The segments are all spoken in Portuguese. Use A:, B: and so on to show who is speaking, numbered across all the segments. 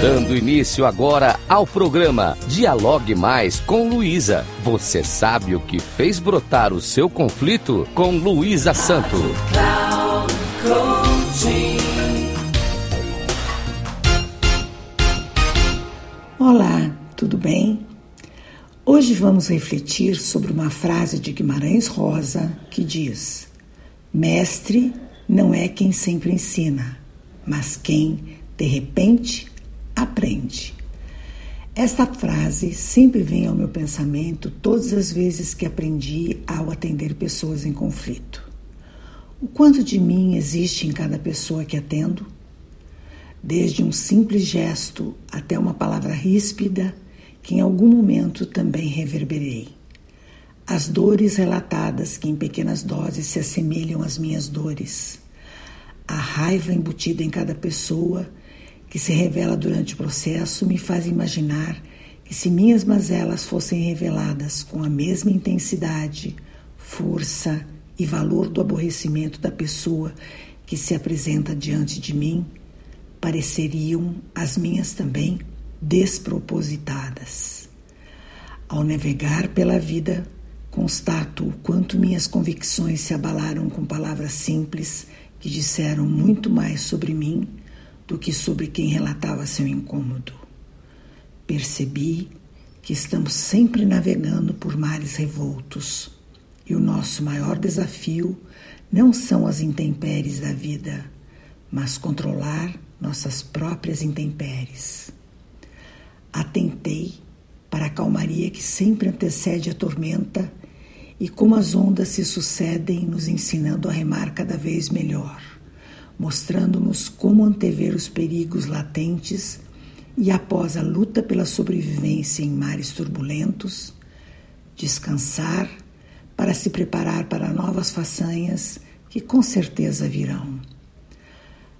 A: Dando início agora ao programa Dialogue Mais com Luísa. Você sabe o que fez brotar o seu conflito com Luísa Santo.
B: Olá, tudo bem? Hoje vamos refletir sobre uma frase de Guimarães Rosa que diz: Mestre não é quem sempre ensina, mas quem, de repente, aprende. Esta frase sempre vem ao meu pensamento todas as vezes que aprendi ao atender pessoas em conflito. O quanto de mim existe em cada pessoa que atendo? Desde um simples gesto até uma palavra ríspida que em algum momento também reverberei. As dores relatadas que em pequenas doses se assemelham às minhas dores. A raiva embutida em cada pessoa que se revela durante o processo me faz imaginar que se minhas mazelas fossem reveladas com a mesma intensidade, força e valor do aborrecimento da pessoa que se apresenta diante de mim, pareceriam as minhas também despropositadas. Ao navegar pela vida, constato o quanto minhas convicções se abalaram com palavras simples que disseram muito mais sobre mim do que sobre quem relatava seu incômodo. Percebi que estamos sempre navegando por mares revoltos e o nosso maior desafio não são as intempéries da vida, mas controlar nossas próprias intempéries. Atentei para a calmaria que sempre antecede a tormenta e como as ondas se sucedem, nos ensinando a remar cada vez melhor mostrando-nos como antever os perigos latentes e, após a luta pela sobrevivência em mares turbulentos, descansar para se preparar para novas façanhas que com certeza virão.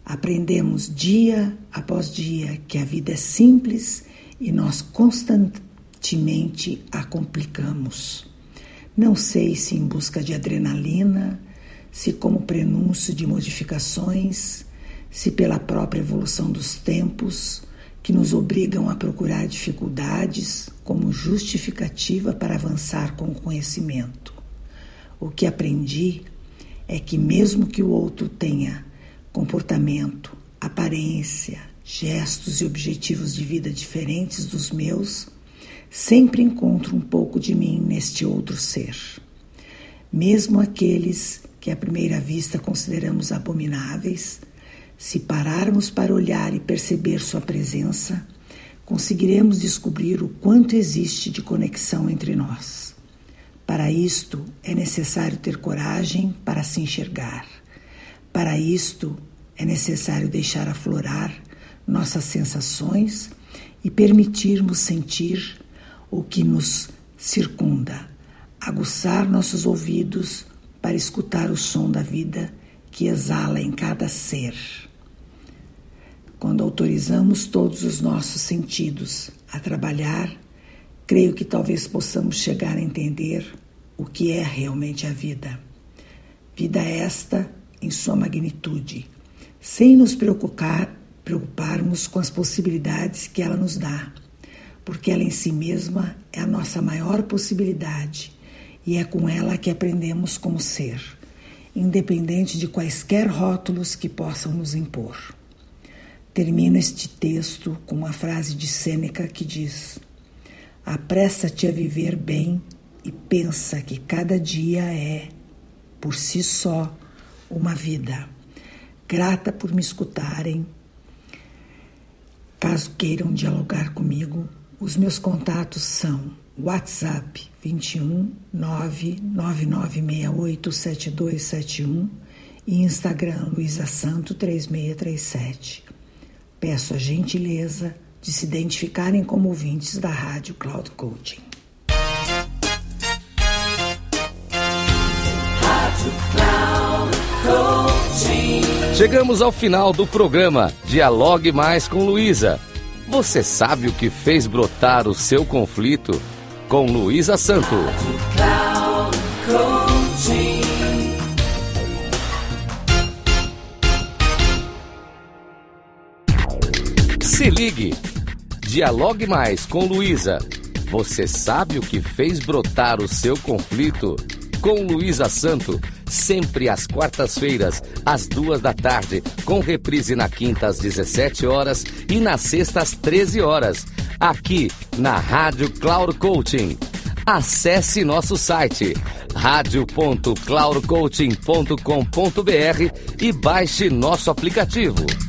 B: Aprendemos dia após dia que a vida é simples e nós constantemente a complicamos. Não sei se em busca de adrenalina, se como prenúncio de modificações, se pela própria evolução dos tempos, que nos obrigam a procurar dificuldades como justificativa para avançar com o conhecimento. O que aprendi é que, mesmo que o outro tenha comportamento, aparência, gestos e objetivos de vida diferentes dos meus, sempre encontro um pouco de mim neste outro ser. Mesmo aqueles que à primeira vista consideramos abomináveis, se pararmos para olhar e perceber sua presença, conseguiremos descobrir o quanto existe de conexão entre nós. Para isto é necessário ter coragem para se enxergar. Para isto é necessário deixar aflorar nossas sensações e permitirmos sentir o que nos circunda, aguçar nossos ouvidos para escutar o som da vida que exala em cada ser. Quando autorizamos todos os nossos sentidos a trabalhar, creio que talvez possamos chegar a entender o que é realmente a vida. Vida esta em sua magnitude, sem nos preocupar, preocuparmos com as possibilidades que ela nos dá, porque ela em si mesma é a nossa maior possibilidade e é com ela que aprendemos como ser, independente de quaisquer rótulos que possam nos impor. Termino este texto com uma frase de Sêneca que diz: Apressa-te a viver bem e pensa que cada dia é, por si só, uma vida. Grata por me escutarem. Caso queiram dialogar comigo, os meus contatos são WhatsApp 21 99968 7271 e Instagram Luísa Santo 3637. Peço a gentileza de se identificarem como ouvintes da. Rádio Cloud Coaching.
A: Chegamos ao final do programa Dialogue Mais com Luísa. Você sabe o que fez brotar o seu conflito? Com Luísa Santo. Se ligue! Dialogue mais com Luísa. Você sabe o que fez brotar o seu conflito? Com Luísa Santo, sempre às quartas-feiras, às duas da tarde, com reprise na quinta às 17 horas e na sexta às 13 horas, aqui na Rádio Cloud Coaching. Acesse nosso site radio.cloudcoaching.com.br e baixe nosso aplicativo.